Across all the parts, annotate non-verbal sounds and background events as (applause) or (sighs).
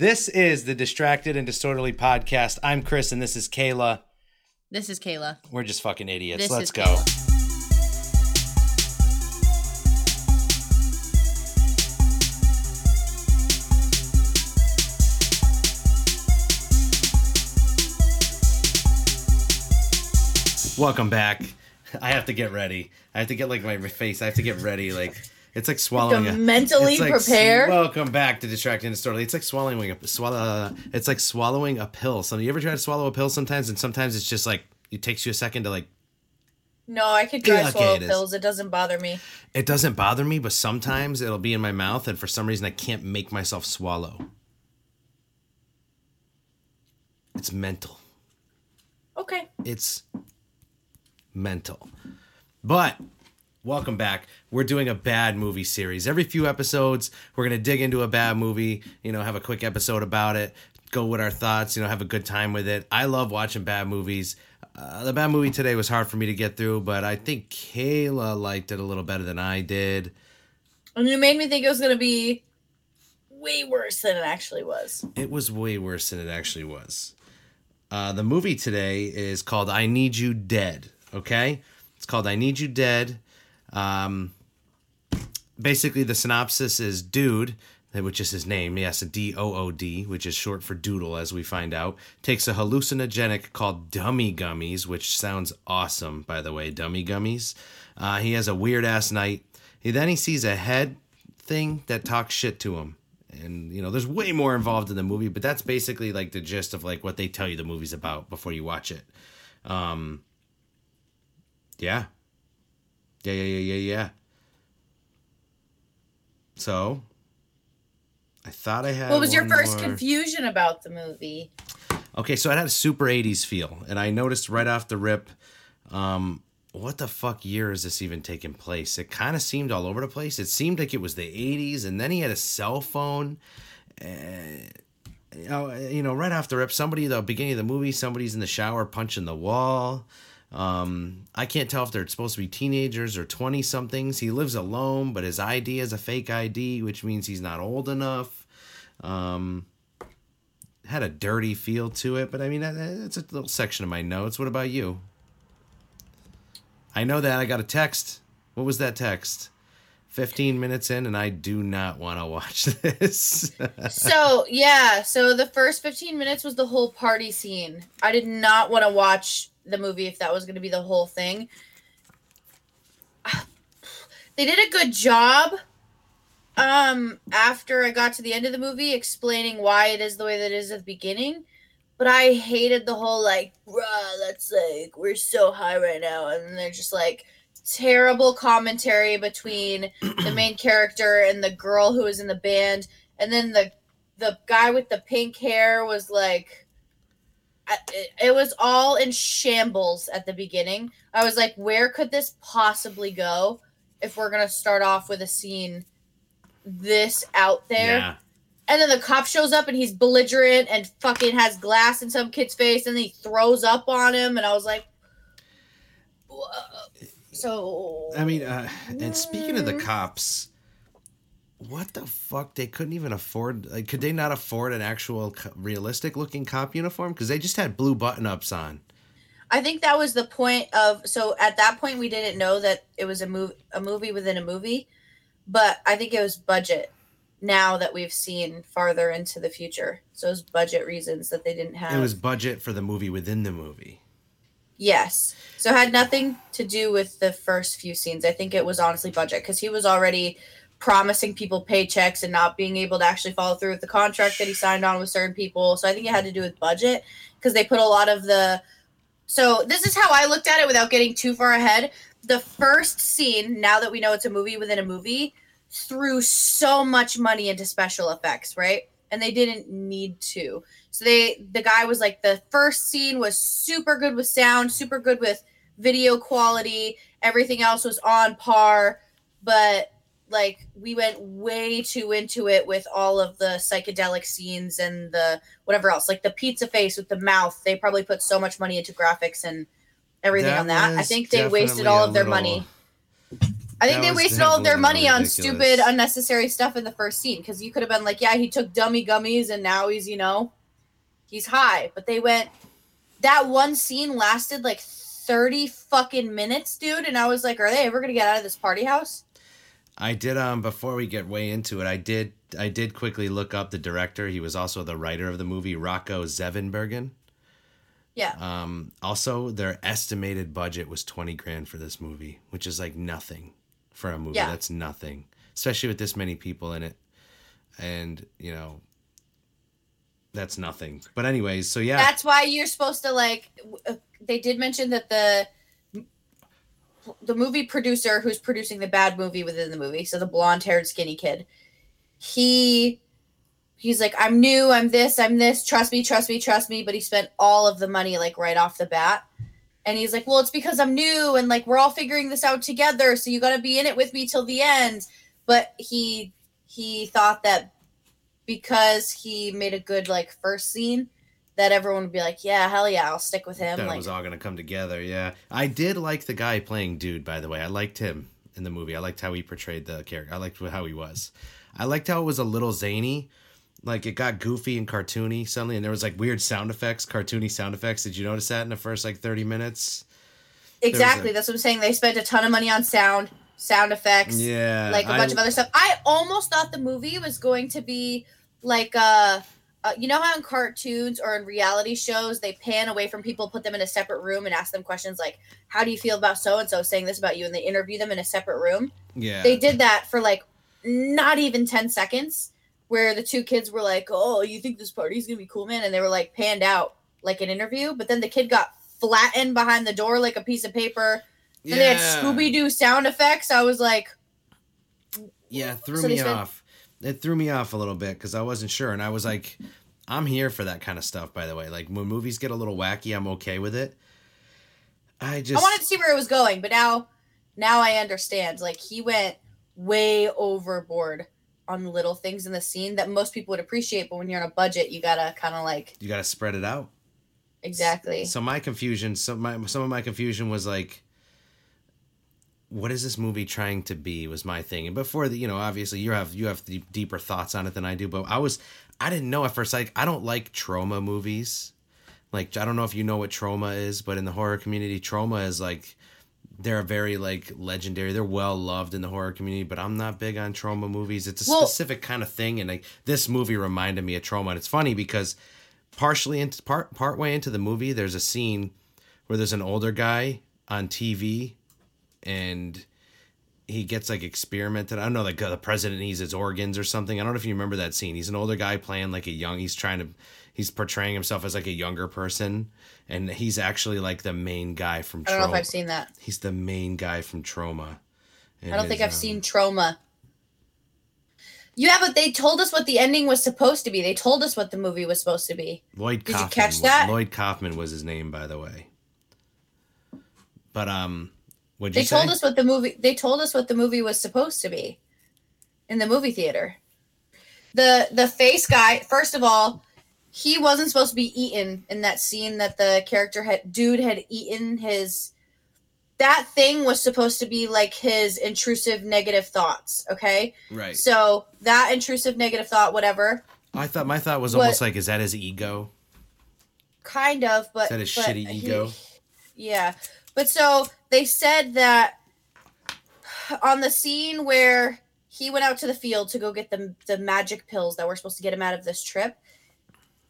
This is the Distracted and Disorderly podcast. I'm Chris and this is Kayla. This is Kayla. We're just fucking idiots. This Let's go. Kayla. Welcome back. I have to get ready. I have to get like my face. I have to get ready. Like it's like swallowing To a mentally it's like, prepare? Welcome back to Distracted and Disorderly. It's like swallowing a swallow. Uh, it's like swallowing a pill. So you ever try to swallow a pill sometimes, and sometimes it's just like it takes you a second to like. No, I could dry okay, swallow it is. pills. It doesn't bother me. It doesn't bother me, but sometimes it'll be in my mouth, and for some reason I can't make myself swallow. It's mental. Okay. it's mental. But welcome back. We're doing a bad movie series. Every few episodes, we're going to dig into a bad movie, you know, have a quick episode about it, go with our thoughts, you know, have a good time with it. I love watching bad movies. Uh, the bad movie today was hard for me to get through, but I think Kayla liked it a little better than I did. And you made me think it was gonna be way worse than it actually was. It was way worse than it actually was. Uh, the movie today is called I Need You Dead. Okay? It's called I Need You Dead. Um, basically, the synopsis is Dude, which is his name, yes, D O O D, which is short for doodle, as we find out, takes a hallucinogenic called dummy gummies, which sounds awesome, by the way, dummy gummies. Uh, he has a weird ass night. He then he sees a head thing that talks shit to him and you know there's way more involved in the movie but that's basically like the gist of like what they tell you the movie's about before you watch it um yeah yeah yeah yeah yeah yeah so i thought i had What was your first more. confusion about the movie? Okay, so it had a super 80s feel, and I noticed right off the rip, um, what the fuck year is this even taking place? It kind of seemed all over the place. It seemed like it was the 80s, and then he had a cell phone. And, you know, you know, right off the rip, somebody the beginning of the movie, somebody's in the shower punching the wall. Um, I can't tell if they're supposed to be teenagers or 20 somethings. He lives alone, but his ID is a fake ID, which means he's not old enough. Um, had a dirty feel to it, but I mean, that- that's a little section of my notes. What about you? I know that I got a text. What was that text? 15 minutes in, and I do not want to watch (laughs) this. so yeah, so the first 15 minutes was the whole party scene. I did not want to watch the movie if that was going to be the whole thing. (sighs) They did a good job um after I got to the end of the movie explaining why it is the way that it is at the beginning. But I hated the whole like, bruh, that's like we're so high right now, and they're just like terrible commentary between (clears throat) the main character and the girl who was in the band, and then the the guy with the pink hair was like, it, was all in shambles at the beginning. I was like, where could this possibly go if we're gonna start off with a scene this out there? yeah. And then the cop shows up and he's belligerent and fucking has glass in some kid's face and he throws up on him and I was like, "Whoa." so I mean, uh, and speaking of the cops, what the fuck? They couldn't even afford. Like, could they not afford an actual realistic looking cop uniform? Because they just had blue button ups on. I think that was the point of so at that point we didn't know that it was a move a movie within a movie, but I think it was budget. Now that we've seen farther into the future, so it was budget reasons that they didn't have. It was budget for the movie within the movie. Yes. So it had nothing to do with the first few scenes. I think it was honestly budget because he was already promising people paychecks and not being able to actually follow through with the contract that he signed on with certain people. So I think it had to do with budget because they put a lot of the. So this is how I looked at it without getting too far ahead. The first scene, now that we know it's a movie within a movie, threw so much money into special effects, right? And they didn't need to. So they the guy was like the first scene was super good with sound, super good with video quality. Everything else was on par, but like we went way too into it with all of the psychedelic scenes and the whatever else, like the pizza face with the mouth. They probably put so much money into graphics and everything on that. I think they wasted all of their little- money. I think they wasted all of their money on stupid, unnecessary stuff in the first scene. Because you could have been like, yeah, he took dummy gummies and now he's, you know, he's high. But they went, that one scene lasted like 30 fucking minutes, dude. And I was like, are they ever to get out of this party house? I did um before we get way into it, I did I did quickly look up the director. He was also the writer of the movie, Rocco Zevenbergen. Yeah. Um also their estimated budget was 20 grand for this movie, which is like nothing for a movie. Yeah. That's nothing, especially with this many people in it. And, you know, that's nothing. But anyways, so yeah. That's why you're supposed to like. uh, They did mention that the the movie producer who's producing the bad movie within the movie, so the blonde haired skinny kid, he he's like, I'm new, I'm this, I'm this. Trust me, trust me, trust me. But he spent all of the money like right off the bat. And he's like, Well, it's because I'm new and like we're all figuring this out together. So you gotta be in it with me till the end. But he he thought that because he made a good like first scene that everyone would be like, Yeah, hell yeah, I'll stick with him. that it like was all gonna come together. Yeah, I did like the guy playing dude. By the way, I liked him in the movie. I liked how he portrayed the character. I liked how he was. I liked how it was a little zany. Like it got goofy and cartoony suddenly, and there was like weird sound effects, cartoony sound effects. Did you notice that in the first like thirty minutes? Exactly. a- That's what I'm saying. They spent a ton of money on sound, sound effects, Yeah, like a bunch of other stuff. I almost thought the movie was going to be like uh, uh you know how in cartoons or in reality shows they pan away from people, put them in a separate room and ask them questions like, How do you feel about so and so saying this about you? And they interview them in a separate room. Yeah, They did that for like not even 10 seconds, where the two kids were like, Oh, you think this party's gonna be cool, man? And they were like panned out like an interview, but then the kid got flattened behind the door like a piece of paper. Then they had Scooby Doo sound effects. I was like, Yeah, threw So me spent- off. It threw me off a little bit because I wasn't sure, and I was like, I'm here for that kind of stuff. By the way, like when movies get a little wacky, I'm okay with it. I just I wanted to see where it was going, but now, now I understand. Like he went way overboard on little things in the scene that most people would appreciate, but when you're on a budget, you gotta kind of like you got to spread it out. exactly. So my confusion, some my some of my confusion was like, what is this movie trying to be? Was my thing, and before the, you know, obviously you have you have the deeper thoughts on it than I do, but I was, I didn't know at first. Like I don't like Troma movies. Like I don't know if you know what Troma is, but in the horror community, Troma is like they're very like legendary. They're well loved in the horror community, but I'm not big on Troma movies. It's a Well- specific kind of thing, and like this movie reminded me of Troma. And it's funny because partially into part part way into the movie, there's a scene where there's an older guy on TV, and he gets like experimented. I don't know, like uh, the president needs his organs or something. I don't know if you remember that scene. He's an older guy playing like a young. He's trying to. He's portraying himself as like a younger person, and he's actually like the main guy from. I don't know if Troma. I've seen that. He's the main guy from Troma. I don't think I've um, seen Troma. Yeah, but they told us what the ending was supposed to be. They told us what the movie was supposed to be. Lloyd Did you catch that? Lloyd Kaufman was his name, by the way. But um, what'd They you say? told us what the movie. They told us what the movie was supposed to be, in the movie theater. The the face guy. First of all, he wasn't supposed to be eaten in that scene that the character had. Dude had eaten his. That thing was supposed to be like his intrusive negative thoughts. Okay, right. so that intrusive negative thought, whatever, I thought my thought was almost like, is that his ego? kind of, but Is that his but shitty he- ego? yeah, but so they said that on the scene where he went out to the field to go get the the magic pills that were supposed to get him out of this trip,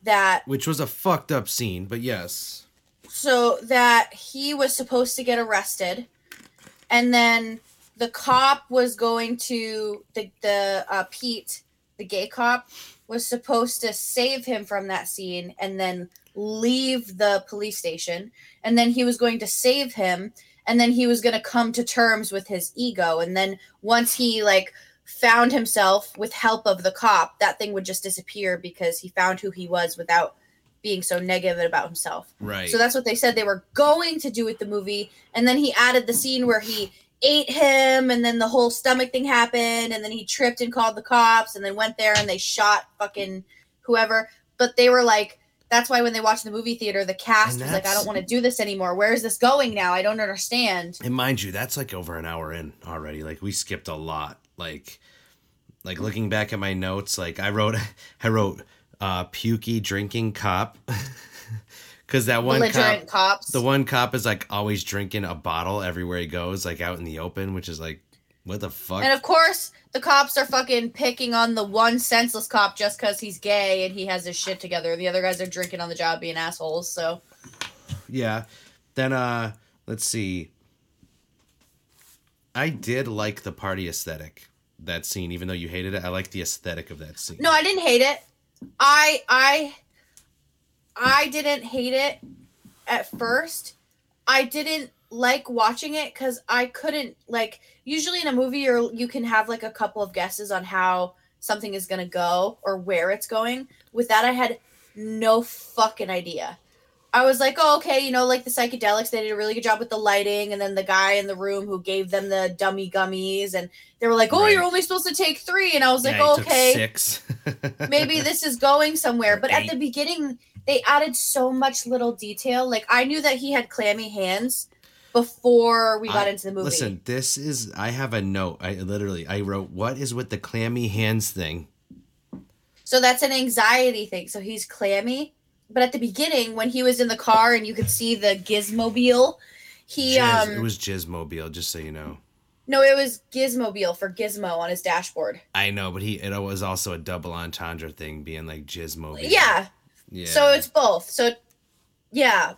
that Which was a fucked up scene, but yes. so that he was supposed to get arrested, and then the cop was going to the the uh, Pete, the gay cop, was supposed to save him from that scene and then leave the police station, and then he was going to save him, and then he was going to come to terms with his ego, and then once he like found himself with help of the cop, that thing would just disappear because he found who he was without being so negative about himself. Right. So that's what they said they were going to do with the movie. And then he added the scene where he ate him, and then the whole stomach thing happened, and then he tripped and called the cops, and then went there and they shot fucking whoever. But they were like, that's why when they watched the movie theater, the cast was like, "I don't want to do this anymore. Where is this going now? I don't understand." And mind you, that's like over an hour in already. Like we skipped a lot. Like like looking back at my notes, like I wrote (laughs) I wrote uh pukey drinking cop. (laughs) Cause that one cop cops. the one cop is like always drinking a bottle everywhere he goes, like out in the open, which is like what the fuck? and of course, the cops are fucking picking on the one senseless cop just because he's gay and he has his shit together. The other guys are drinking on the job, being assholes. So Yeah. Then uh let's see. I did like the party aesthetic that scene, even though you hated it. I like the aesthetic of that scene. no, I didn't hate it. I I I didn't hate it at first. I didn't like watching it because I couldn't like usually in a movie or you can have like a couple of guesses on how something is gonna go or where it's going. With that I had no fucking idea. I was like, oh, okay, you know, like the psychedelics, they did a really good job with the lighting, and then the guy in the room who gave them the dummy gummies, and they were like, oh, Right. you're only supposed to take three, and I was like, Yeah, oh, okay, six. (laughs) maybe this is going somewhere. But at the beginning, they added so much little detail. Like I knew that he had clammy hands before we got I- into the movie. Listen, this is I have a note. I literally I wrote what is with the clammy hands thing. So that's an anxiety thing. So he's clammy. But at the beginning, when he was in the car and you could see the Gizmobile, he Jizz, um it was gizmobile just so you know. no, it was Gizmobile for Gizmo on his dashboard. I know, but he it was also a double entendre thing, being like Jizzmobile. Yeah. Yeah. So it's both. So yeah.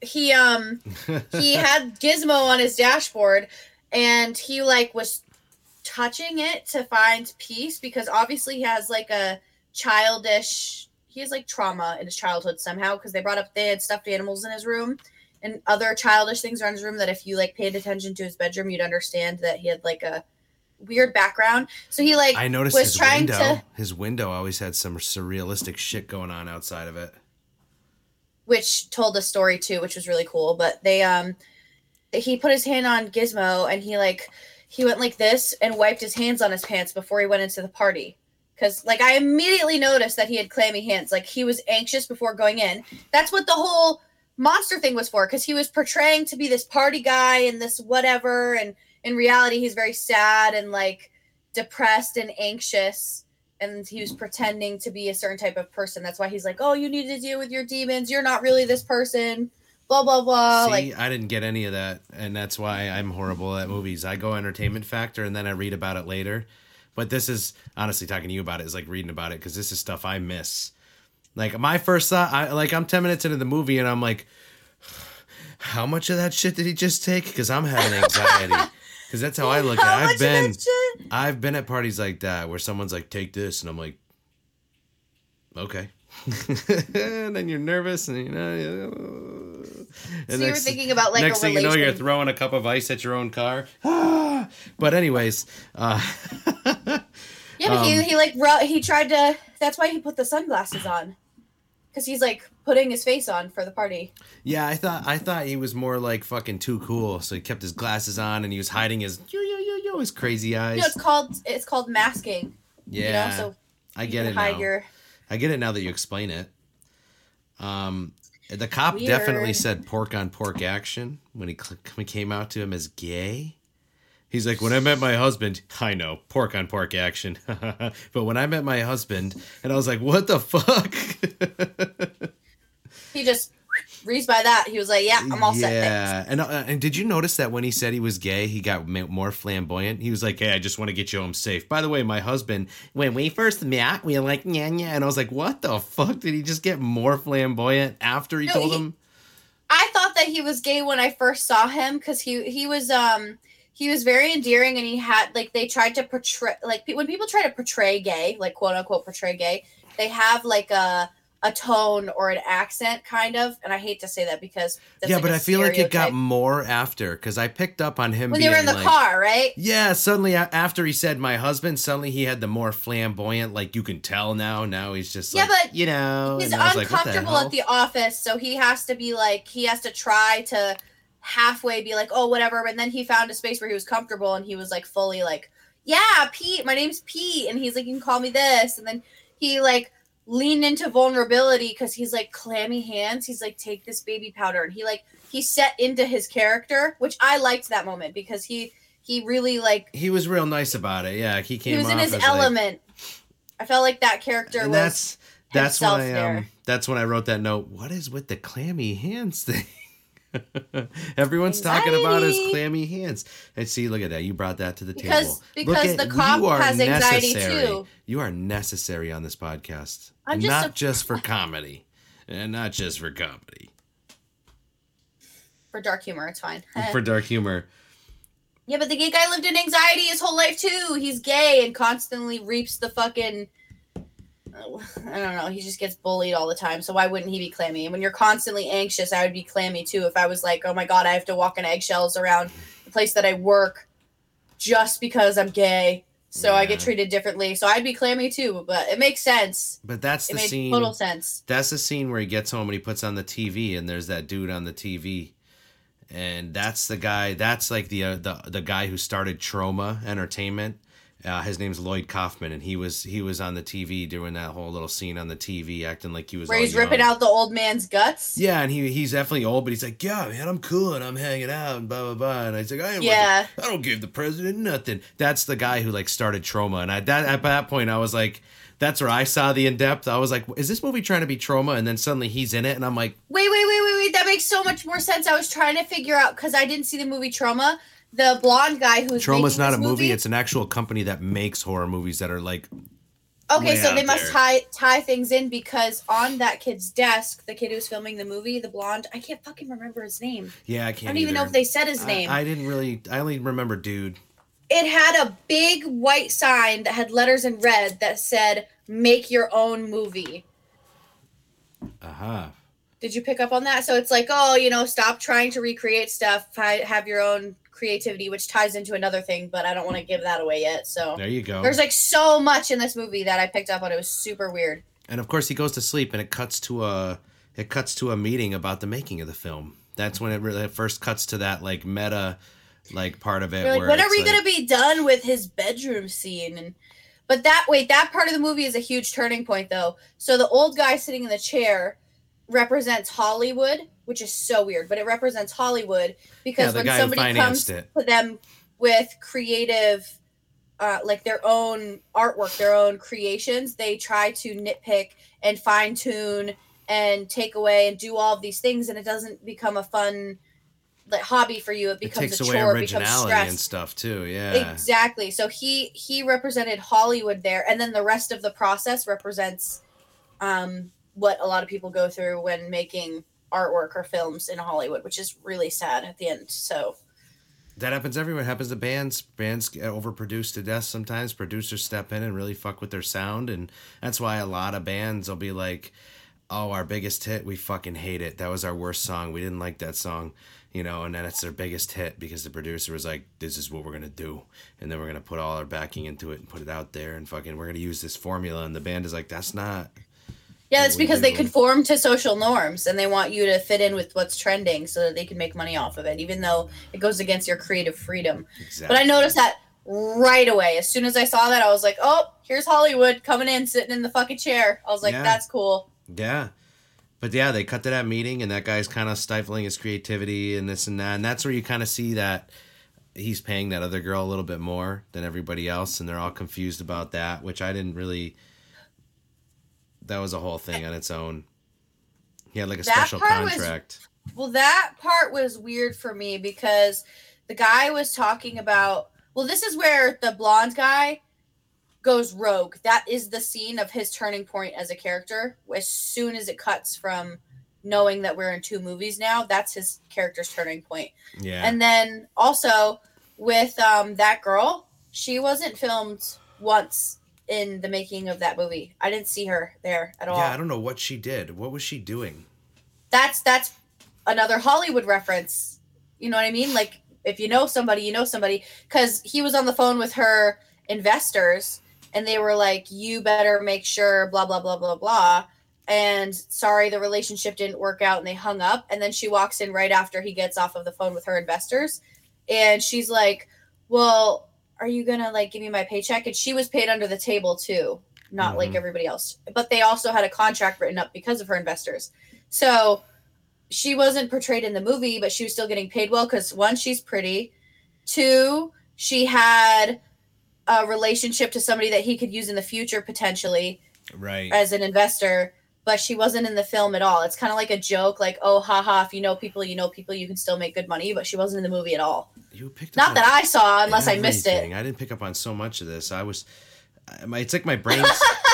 He um (laughs) he had Gizmo on his dashboard and he like was touching it to find peace because obviously he has like a childish he has like trauma in his childhood somehow because they brought up they had stuffed animals in his room and other childish things around his room that if you like paid attention to his bedroom you'd understand that he had like a weird background so he like I noticed was his trying window. to- His window always had some surrealistic shit going on outside of it. which told the story too, which was really cool. But they um he put his hand on Gizmo and he like he went like this and wiped his hands on his pants before he went into the party. Cause like I immediately noticed that he had clammy hands. Like he was anxious before going in. That's what the whole monster thing was for. Cause he was portraying to be this party guy and this whatever. And in reality, he's very sad and like depressed and anxious and he was pretending to be a certain type of person. That's why he's like, "Oh, you need to deal with your demons. You're not really this person." Blah blah blah. See, like, I didn't get any of that, and that's why I'm horrible at movies. I go entertainment factor, and then I read about it later. But this is honestly talking to you about it is like reading about it because this is stuff I miss. Like my first thought, I like I'm ten minutes into the movie, and I'm like, (sighs) how much of that shit did he just take? Because I'm having anxiety. (laughs) Because that's how I look how at. it. I've been? I've been at parties like that where someone's like, "Take this," and I'm like, "Okay." (laughs) and then you're nervous, and you know. And So you were thinking about like next thing you know, you're throwing a cup of ice at your own car. (gasps) But anyways, uh, (laughs) yeah, but um, he he like he tried to. That's why he put the sunglasses on, because he's like putting his face on for the party. yeah, I thought I thought he was more like fucking too cool, so he kept his glasses on and he was hiding his yo yo yo yo his crazy eyes. You know, it's called it's called masking. yeah, You know, so I get it now. your I get it now that you explain it. Um, the cop definitely said pork on pork action when he cl- when he came out to him as gay. He's like, when I met my husband, I know pork on pork action, (laughs) but when I met my husband, and I was like, what the fuck? (laughs) he just reads by that. He was like, "Yeah, I'm all set." yeah, and uh, and did you notice that when he said he was gay, he got more flamboyant. He was like, "Hey, I just want to get you home safe." By the way, my husband, when we first met, we were like, "Yeah, yeah," and I was like, "What the fuck?" Did he just get more flamboyant after he No, told he- him? I thought that he was gay when I first saw him because he he was um he was very endearing and he had like they tried to portray like pe- when people try to portray gay like quote unquote portray gay they have like a a tone or an accent kind of and I hate to say that because that's yeah, like but I feel like it got more after because I picked up on him when they were in the like, car right? Yeah, suddenly after he said my husband, suddenly he had the more flamboyant, like you can tell now. Now he's just Yeah, like, but you know, he's I like, the uncomfortable at the office so he has to be like he has to try to halfway be like oh whatever and then he found a space where he was comfortable and he was like fully like yeah pete my name's pete and he's like you can call me this and then he like lean into vulnerability because he's like clammy hands. He's like, take this baby powder, and he like he set into his character, which I liked that moment because he he really like he was real nice about it. Yeah, he came. he was in his as, like- element. I felt like that character was that's that's when I um that's when I wrote that note. What is with the clammy hands thing? (laughs) Everyone's talking about his clammy hands. And see, look at that. You brought that to the Because- table. because Look the cop has anxiety, necessary. too. You are necessary on this podcast. I'm just not a- just for (laughs) comedy. And not just for comedy. for dark humor. It's fine. (laughs) for dark humor. yeah, but the gay guy lived in anxiety his whole life too. He's gay and constantly reaps the fucking. I don't know. He just gets bullied all the time. So why wouldn't he be clammy? And when you're constantly anxious, I would be clammy too. If I was like, oh my god, I have to walk on eggshells around the place that I work, just because I'm gay. So I get treated differently. So I'd be clammy too. But it makes sense. But that's It the scene. total sense. That's the scene where he gets home and he puts on the TV and there's that dude on the TV. And that's the guy. That's like the uh, the the guy who started Troma Entertainment. Uh, his name's Lloyd Kaufman, and he was he was on the TV doing that whole little scene on the TV, acting like he was Where he's ripping out the old man's guts. Yeah, and he he's definitely old, but he's like, yeah, man, I'm cool and I'm hanging out and blah blah blah. And I was like, I, Yeah. I don't give the president nothing. That's the guy who like started Troma, and I that at that point I was like, that's where I saw the in depth. I was like, is this movie trying to be Troma? And then suddenly he's in it, and I'm like, Wait, wait, wait, wait, wait. That makes so much more sense. I was trying to figure out because I didn't see the movie Troma. The blonde guy who's Troma's making not a this movie. It's an actual company that makes horror movies that are like, okay. So they must there. tie tie things in because on that kid's desk, the kid who's filming the movie, the blonde, I can't fucking remember his name. yeah, I can't. I don't even know if they said his I- name. I, didn't really. I only remember dude. it had a big white sign that had letters in red that said "Make your own movie." Uh huh. Did you pick up on that? So it's like, oh, you know, stop trying to recreate stuff. Have your own creativity, which ties into another thing, but I don't want to give that away yet. So There you go. there's like so much in this movie that I picked up on. It was super weird. and of course, he goes to sleep, and it cuts to a it cuts to a meeting about the making of the film. That's when it really first cuts to that like meta like part of it. Like, where when are we like- gonna be done with his bedroom scene? And but that wait, that part of the movie is a huge turning point though. So the old guy sitting in the chair represents Hollywood, which is so weird, but it represents Hollywood because Yeah, when somebody comes it. to them with creative uh, like their own artwork, their own creations, they try to nitpick and fine tune and take away and do all of these things, and it doesn't become a fun like hobby for you. It It becomes takes a chore, it becomes stress. and stuff too. Yeah. Exactly. So he he represented Hollywood there, and then the rest of the process represents um, what a lot of people go through when making artwork or films in Hollywood, which is really sad at the end. So That happens everywhere. It happens to bands. Bands get overproduced to death sometimes. Producers step in and really fuck with their sound. And that's why a lot of bands will be like, oh, our biggest hit, we fucking hate it. That was our worst song. We didn't like that song. You know, and then it's their biggest hit because the producer was like, this is what we're to do. And then we're to put all our backing into it and put it out there. And fucking, we're to use this formula. And the band is like, that's not. Yeah, it's because they conform to social norms and they want you to fit in with what's trending so that they can make money off of it, even though it goes against your creative freedom. Exactly. But I noticed that right away. As soon as I saw that, I was like, oh, here's Hollywood coming in, sitting in the fucking chair. I was like, Yeah. that's cool. Yeah. But yeah, they cut to that meeting, and that guy's kind of stifling his creativity and this and that. And that's where you kind of see that he's paying that other girl a little bit more than everybody else, and they're all confused about that, which I didn't really. That was a whole thing on its own. He had like a That special part was- contract. Well, that part was weird for me because the guy was talking about. Well, this is where the blonde guy goes rogue. That is the scene of his turning point as a character. As soon as it cuts from knowing that we're in two movies now, that's his character's turning point. yeah. And then also with um, that girl, she wasn't filmed once in the making of that movie. I didn't see her there at all. yeah, I don't know what she did. What was she doing? that's that's another Hollywood reference. You know what I mean? Like if you know somebody, you know somebody. Because he was on the phone with her investors, and they were like, "You better make sure," blah blah blah blah blah. And sorry, the relationship didn't work out, and they hung up. And then she walks in right after he gets off of the phone with her investors, and she's like, "Well, are you gonna like give me my paycheck?" And she was paid under the table too not like Mhm. everybody else. But they also had a contract written up because of her investors. So she wasn't portrayed in the movie, but she was still getting paid well because one, she's pretty. Two, she had a relationship to somebody that he could use in the future potentially Right. as an investor, but she wasn't in the film at all. It's kind of like a joke, like, oh, haha, if you know people, you know people, you can still make good money, but she wasn't in the movie at all. You picked up Not that I saw, unless I missed it. I didn't pick up on so much of this. I was, it's like my brain,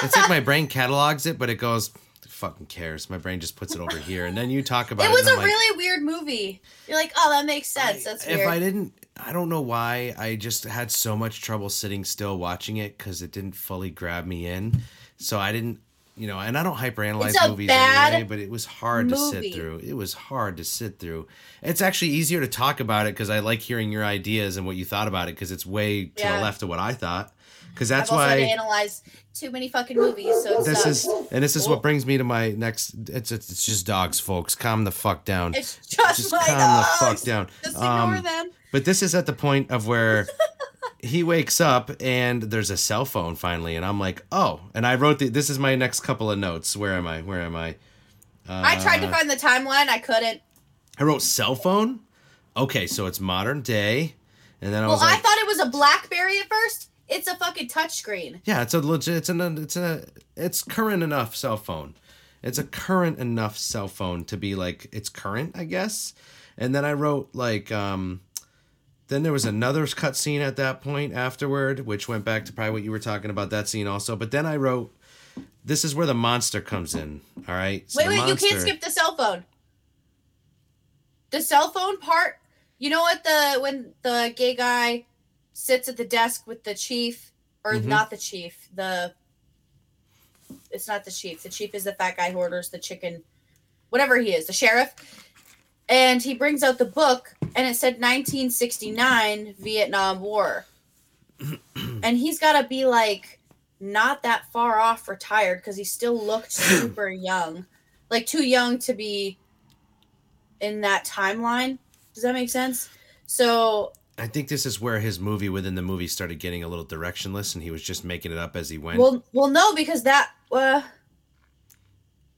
it's like my brain catalogs it, but it goes, fucking cares. My brain just puts it over here, and then you talk about it. It was a like, really weird movie. You're like, oh, that makes sense. I- That's if. I didn't, I don't know why. I just had so much trouble sitting still watching it because it didn't fully grab me in. So I didn't, you know, and I don't hyperanalyze movies anyway, but it was hard to sit through. It was hard to sit through. It's actually easier to talk about it because I like hearing your ideas and what you thought about it because it's way to Yeah. the left of what I thought. Because that's I've also had to why analyze too many fucking movies, so this sucks. is, and this is what brings me to my next. It's it's, it's just dogs, folks. Calm the fuck down. It's just, just calm dogs. the fuck down. Just ignore Um, them. But this is at the point of where (laughs) he wakes up and there's a cell phone finally, and I'm like, oh. And I wrote the. This is my next couple of notes. Where am I? Where am I? Uh, I tried to find the timeline. I couldn't. I wrote cell phone. Okay, so it's modern day, and then I Well, was like, I thought it was a BlackBerry at first. It's a fucking touchscreen. yeah, it's a legit. It's an. It's a. It's current enough cell phone. It's a current enough cell phone to be like it's current, I guess. And then I wrote like um then there was another cut scene at that point afterward, which went back to probably what you were talking about that scene also. But then I wrote this is where the monster comes in. All right. So wait, wait, you can't skip the cell phone. The cell phone part. You know what the when the gay guy sits at the desk with the chief, or Mhm. not the chief, the. It's not the chief. The chief is the fat guy who orders the chicken, whatever he is, the sheriff. And he brings out the book, and it said 1969 Vietnam War. (clears throat) and he's got to be like not that far off retired because he still looked (clears throat) super young, like too young to be in that timeline. Does that make sense? So I think this is where his movie within the movie started getting a little directionless, and he was just making it up as he went. well, well, no, because that, uh,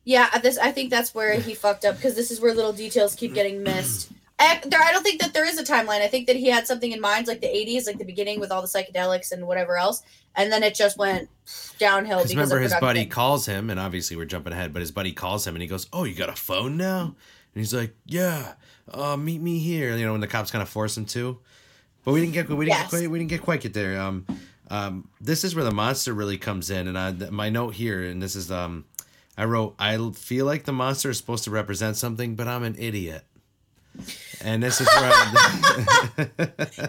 yeah, this I think that's where he fucked up because this is where little details keep getting missed. I, there, I don't think that there is a timeline. I think that he had something in mind, like the '80s, like the beginning with all the psychedelics and whatever else, and then it just went downhill. Because remember, his buddy calls him, and obviously we're jumping ahead, but his buddy calls him and he goes, Oh, you got a phone now? And he's like, Yeah, uh, meet me here. You know, when the cops kind of force him to. But we didn't get we didn't Yes. get quite, we didn't get quite get there. Um, um, this is where the monster really comes in, and I, my note here, and this is um, I wrote, I feel like the monster is supposed to represent something, but I'm an idiot. And this is where I, (laughs)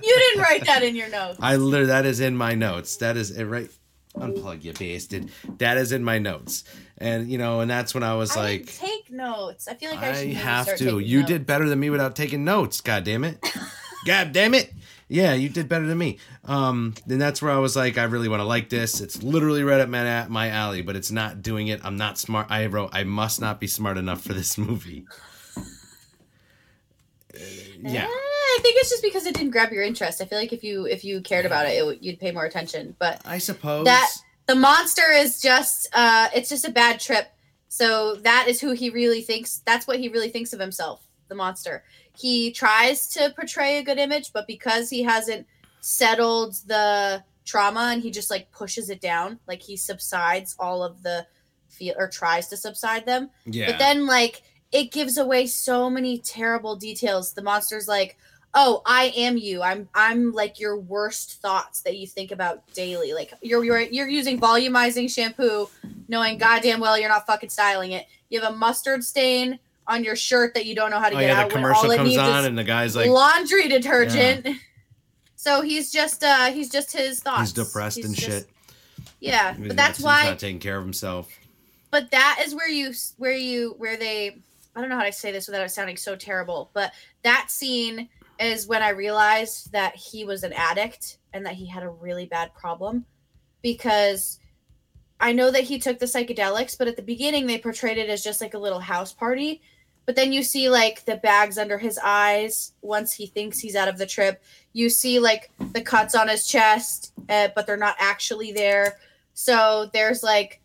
You didn't write that in your notes. I literally that is in my notes. That is it right. Unplug you bastard. That is in my notes, and you know, and that's when I was I like, take notes. I feel like I, I have to. You notes. did better than me without taking notes. God damn it. (laughs) God damn it. Yeah, you did better than me. Um, then that's where I was like, I really want to like this. It's literally right up my my alley, but it's not doing it. I'm not smart. I wrote, I must not be smart enough for this (laughs) movie. Uh, yeah. Eh, I think it's just because it didn't grab your interest. I feel like if you if you cared about it, it you'd pay more attention. But I suppose. that the monster is just uh it's just a bad trip. So that is who he really thinks. That's what he really thinks of himself. The monster. He tries to portray a good image, but because he hasn't settled the trauma and he just like pushes it down, like he subsides all of the feel or tries to subside them. yeah. But then like it gives away so many terrible details. The monster's like, "Oh, I am you. I'm I'm like your worst thoughts that you think about daily. Like you're you're you're using volumizing shampoo, knowing goddamn well you're not fucking styling it. You have a mustard stain on your shirt that you don't know how to oh get yeah, out the when commercial all it comes needs on, and the guy's like, laundry detergent." (laughs) So he's just uh he's just his thoughts. he's depressed He's and just- shit. Yeah, but that's why he's not taking care of himself. but that is where you where you where they i don't know how to say this without it sounding so terrible but that scene is when i realized that he was an addict and that he had a really bad problem because i know that he took the psychedelics but at the beginning they portrayed it as just like a little house party but then you see like the bags under his eyes once he thinks he's out of the trip. You see like the cuts on his chest uh, but they're not actually there. So there's like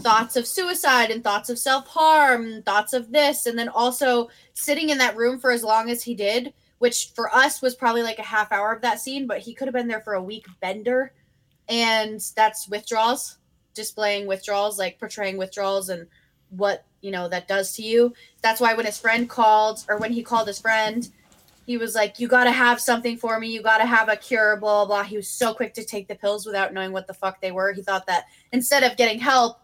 thoughts of suicide and thoughts of self harm, thoughts of this, and then also sitting in that room for as long as he did, which for us was probably like a half hour of that scene, but he could have been there for a week bender. And that's withdrawals, displaying withdrawals, like portraying withdrawals and what you know that does to you. That's why when his friend called, or when he called his friend, he was like, "You got to have something for me. You got to have a cure." Blah, blah blah. He was so quick to take the pills without knowing what the fuck they were. He thought that instead of getting help,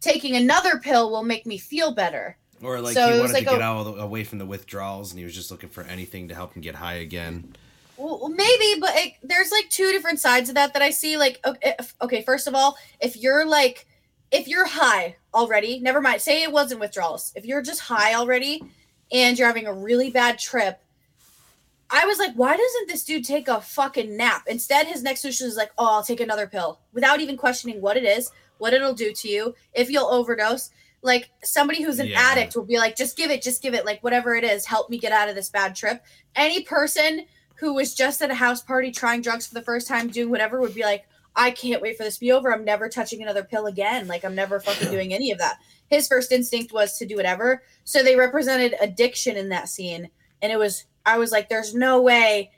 taking another pill will make me feel better. Or like So he wanted like to get a- out away from the withdrawals, and he was just looking for anything to help him get high again. Well, well, maybe, but it, there's like two different sides of that that I see. Like, okay, okay, first of all, if you're like, if you're high already, never mind. Say it wasn't withdrawals. If you're just high already, and you're having a really bad trip, I was like, why doesn't this dude take a fucking nap? Instead, his next solution is like, oh, I'll take another pill without even questioning what it is, what it'll do to you, if you'll overdose. Like somebody who's an Yeah. addict will be like, just give it, just give it, like whatever it is, help me get out of this bad trip. Any person who was just at a house party trying drugs for the first time, doing whatever, would be like, I can't wait for this to be over. I'm never touching another pill again. Like I'm never fucking doing any of that. His first instinct was to do whatever. So they represented addiction in that scene. And it was I was like, there's no way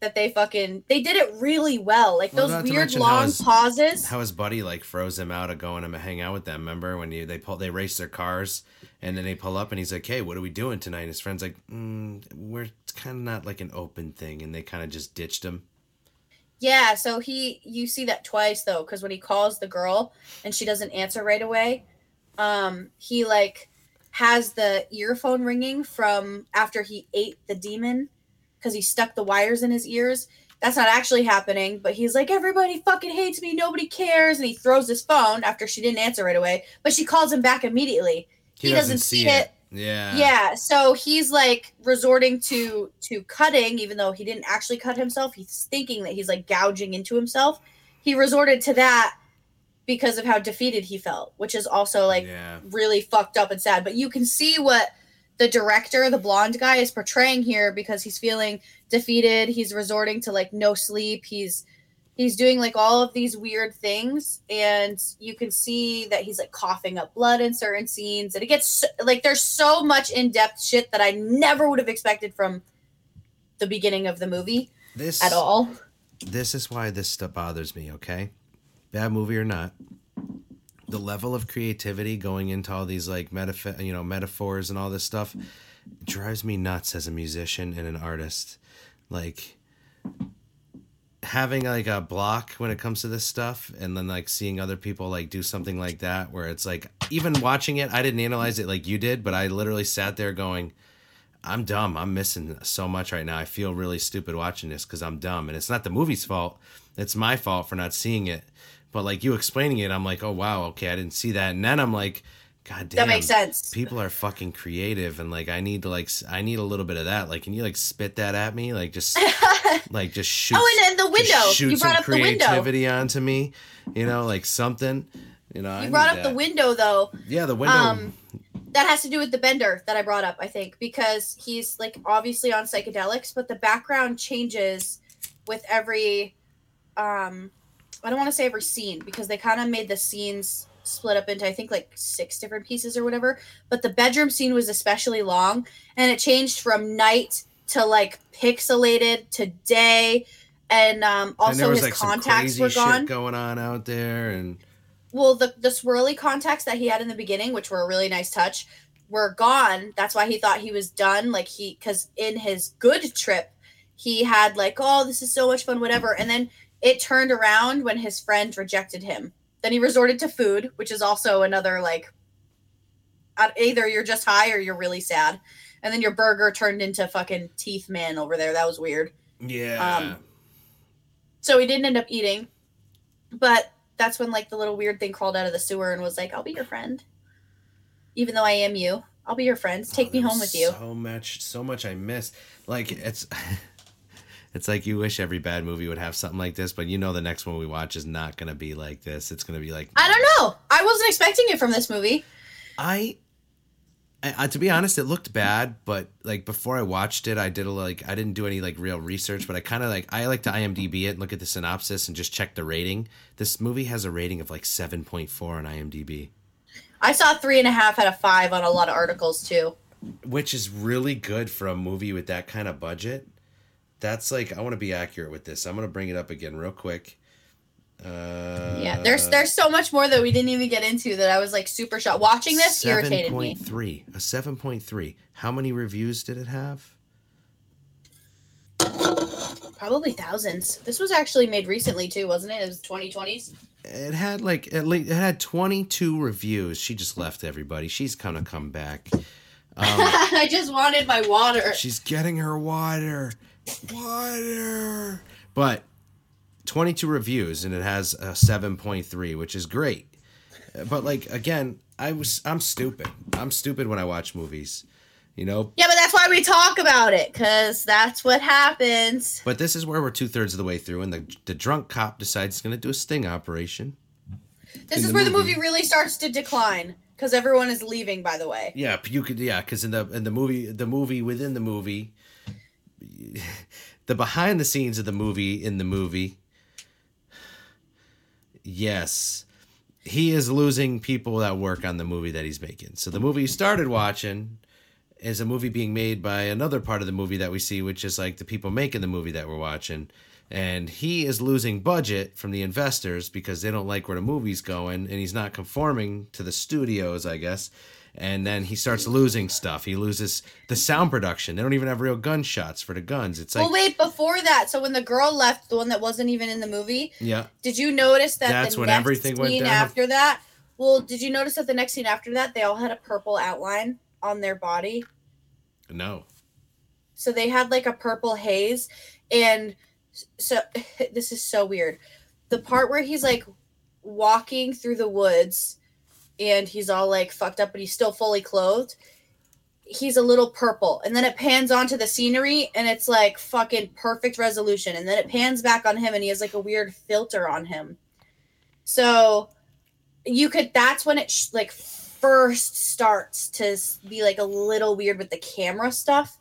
that they fucking they did it really well. Like Well, those weird mention how long his- pauses. How his buddy like froze him out of going to hang out with them. Remember when you they pull they race their cars and then they pull up and he's like, "Hey, what are we doing tonight?" And his friend's like, mm, "We're it's kind of not like an open thing," and they kind of just ditched him. Yeah, so he you see that twice though, because when he calls the girl and she doesn't answer right away, um, he like has the earphone ringing from after he ate the demon because he stuck the wires in his ears. That's not actually happening, but he's like, everybody fucking hates me, nobody cares, and he throws his phone after she didn't answer right away, but she calls him back immediately. He doesn't see it. Yeah. Yeah, so he's like resorting to to cutting, even though he didn't actually cut himself. He's thinking that he's like gouging into himself. He resorted to that because of how defeated he felt, which is also like yeah. really fucked up and sad. But you can see what the director, the blonde guy, is portraying here because he's feeling defeated. He's resorting to like no sleep. He's he's doing like all of these weird things, and you can see that he's like coughing up blood in certain scenes. And it gets like there's so much in depth shit that I never would have expected from the beginning of the movie This at all. this is why this stuff bothers me, okay? Bad movie or not. The level of creativity going into all these like metaph- you know, metaphors and all this stuff drives me nuts as a musician and an artist. Like having like a block when it comes to this stuff and then like seeing other people like do something like that where it's like even watching it, I didn't analyze it like you did, but I literally sat there going I'm dumb. I'm missing so much right now. I feel really stupid watching this because I'm dumb. And it's not the movie's fault. It's my fault for not seeing it. But like you explaining it, I'm like, oh wow, okay, I didn't see that. And then I'm like, God damn, That makes sense. People are fucking creative, and like I need to like I need a little bit of that. Like, can you like spit that at me? Like just (laughs) like just shoot. Oh, and, and the window. shoot You brought some up the window. creativity onto me. You know, like something. You know, You need brought up that. the window though. Yeah, the window. Um, that has to do with the bender that I brought up, I think, because he's like obviously on psychedelics, but the background changes with every um I don't want to say every scene because they kind of made the scenes split up into I think like six different pieces or whatever, but the bedroom scene was especially long and it changed from night to like pixelated to day and um and also there was his like contacts were gone. shit going on out there, and well the the swirly contacts that he had in the beginning which were a really nice touch were gone. That's why he thought he was done like he because in his good trip he had like oh this is so much fun whatever and then it turned around when his friend rejected him then he resorted to food which is also another like uh, either you're just high or you're really sad and then your burger turned into fucking teeth man over there that was weird yeah. Um, so he didn't end up eating, but that's when like the little weird thing crawled out of the sewer and was like, "I'll be your friend, even though I am you. I'll be your friend. Take Oh, me home with you." So much, so much I missed. Like it's, (laughs) it's like you wish every bad movie would have something like this, but you know the next one we watch is not gonna be like this. It's gonna be like I don't know. I wasn't expecting it from this movie. I, I, I, to be honest, it looked bad, but like before I watched it, I did a like I didn't do any like real research, but I kind of like I like to IMDb it and look at the synopsis and just check the rating. This movie has a rating of like seven point four on IMDb. I saw three and a half out of five on a lot of articles too, which is really good for a movie with that kind of budget. That's like I want to be accurate with this. I'm gonna bring it up again real quick. Uh, yeah, there's there's so much more that we didn't even get into that I was like super shocked. Watching this 7. irritated 3, me. Three, a seven point three. How many reviews did it have? Probably thousands. This was actually made recently too, wasn't it? It was 2020s. It had like at least it had 22 reviews. She just left everybody. She's gonna come back. Um, (laughs) I just wanted my water. She's getting her water. Water. But 22 reviews and it has a 7.3, which is great. But like again, I was I'm stupid. I'm stupid when I watch movies. You know? Yeah, but that's why we talk about it, because that's what happens. But this is where we're two thirds of the way through, and the the drunk cop decides he's gonna do a sting operation. This is the where movie. the movie really starts to decline. Because everyone is leaving, by the way. Yeah, you could. Yeah, because in the in the movie, the movie within the movie, (laughs) the behind the scenes of the movie in the movie, yes, he is losing people that work on the movie that he's making. So the movie he started watching is a movie being made by another part of the movie that we see, which is like the people making the movie that we're watching. And he is losing budget from the investors because they don't like where the movie's going, and he's not conforming to the studios, I guess and then he starts losing stuff. He loses the sound production. They don't even have real gunshots for the guns. It's like well, wait before that. So when the girl left, the one that wasn't even in the movie, yeah. Did you notice that that's when everything went down? After that, well, did you notice that the next scene after that, they all had a purple outline on their body? No. So they had like a purple haze, and so (laughs) this is so weird. The part where he's like walking through the woods and he's all like fucked up, but he's still fully clothed. He's a little purple, and then it pans onto the scenery, and it's like fucking perfect resolution. And then it pans back on him, and he has like a weird filter on him. So you could. That's when it sh- like first starts to be like a little weird with the camera stuff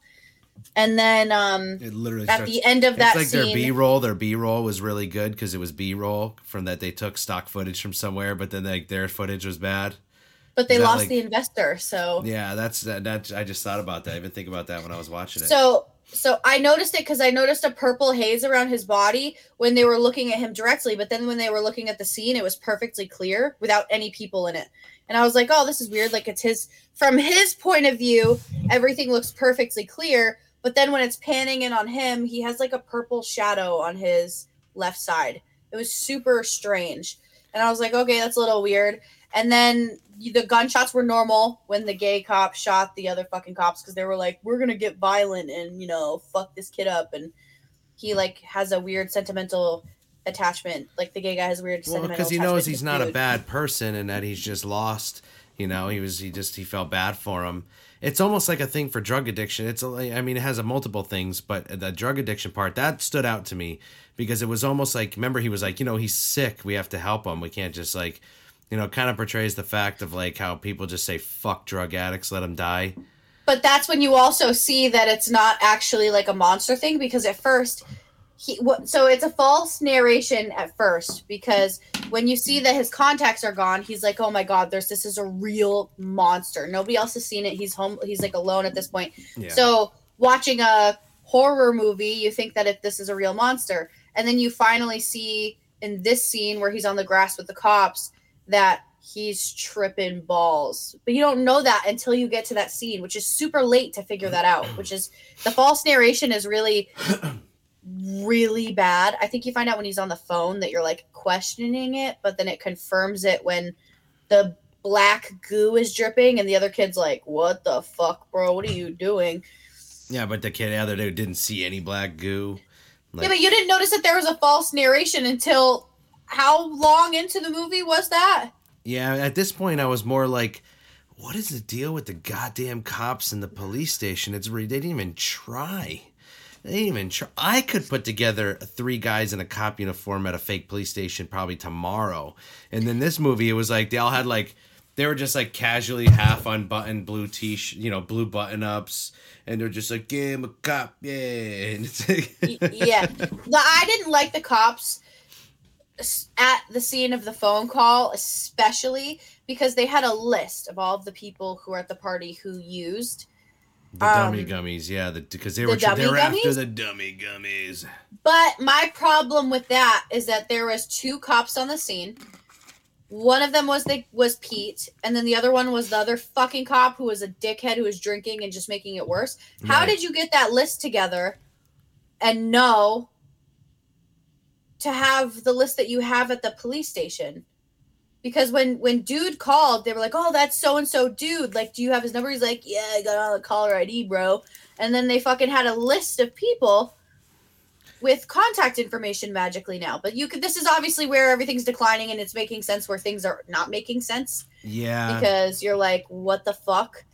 and then um it literally at starts, the end of that like scene, their b-roll their b-roll was really good because it was b-roll from that they took stock footage from somewhere but then like their footage was bad. But they lost like, the investor so yeah that's that, that i just thought about that. I even think about that when i was watching it. So so i noticed it because i noticed a purple haze around his body when they were looking at him directly but then when they were looking at the scene it was perfectly clear without any people in it. And i was like oh this is weird. Like it's his from his point of view everything looks perfectly clear but then when it's panning in on him, he has like a purple shadow on his left side. It was super strange. And I was like, okay, that's a little weird. And then the gunshots were normal when the gay cop shot the other fucking cops because they were like, we're going to get violent and, you know, fuck this kid up. And he like has a weird sentimental attachment. Like the gay guy has weird well, because he knows he's not a bad person and that he's just lost. You know, he was he just he felt bad for him it's almost like a thing for drug addiction. It's I mean it has a multiple things, but the drug addiction part that stood out to me because it was almost like remember he was like you know he's sick, we have to help him. We can't just like you know kind of portrays the fact of like how people just say fuck drug addicts, let them die. But that's when you also see that it's not actually like a monster thing because at first he so it's a false narration at first because when you see that his contacts are gone he's like oh my god there's this is a real monster. Nobody else has seen it. He's home he's like alone at this point. Yeah. so watching a horror movie you think that if this is a real monster. And then you finally see in this scene where he's on the grass with the cops that he's tripping balls. But you don't know that until you get to that scene which is super late to figure that out which is the false narration is really (clears throat) really bad. I think you find out when he's on the phone that you're like questioning it, but then it confirms it when the black goo is dripping and the other kid's like, "What the fuck, bro? What are you doing?" Yeah, but the kid the other day didn't see any black goo. Like, yeah, but you didn't notice that there was a false narration until how long into the movie was that? Yeah, at this point I was more like what is the deal with the goddamn cops in the police station? It's they didn't even try. They didn't even try. I could put together three guys in a cop uniform at a fake police station probably tomorrow. And then this movie, it was like they all had like they were just like casually half unbuttoned blue t you know, blue button ups, and they're just like, "Yeah, I'm a cop, yeah." (laughs) And it's like, yeah, the, I didn't like the cops at the scene of the phone call, especially because they had a list of all of the people who were at the party who used. The dummy Um, gummies, yeah, because they the were they were after the dummy gummies. But my problem with that is that there was two cops on the scene. One of them was the was Pete, and then the other one was the other fucking cop who was a dickhead who was drinking and just making it worse. How Right. did you get that list together and know to have the list that you have at the police station? Because when when dude called, they were like, "Oh, that's so and so dude. Like, do you have his number?" He's like, "Yeah, I got on the caller ID, bro." And then they fucking had a list of people with contact information magically now. But you could. This is obviously where everything's declining and it's making sense where things are not making sense Yeah, because you're like, what the fuck?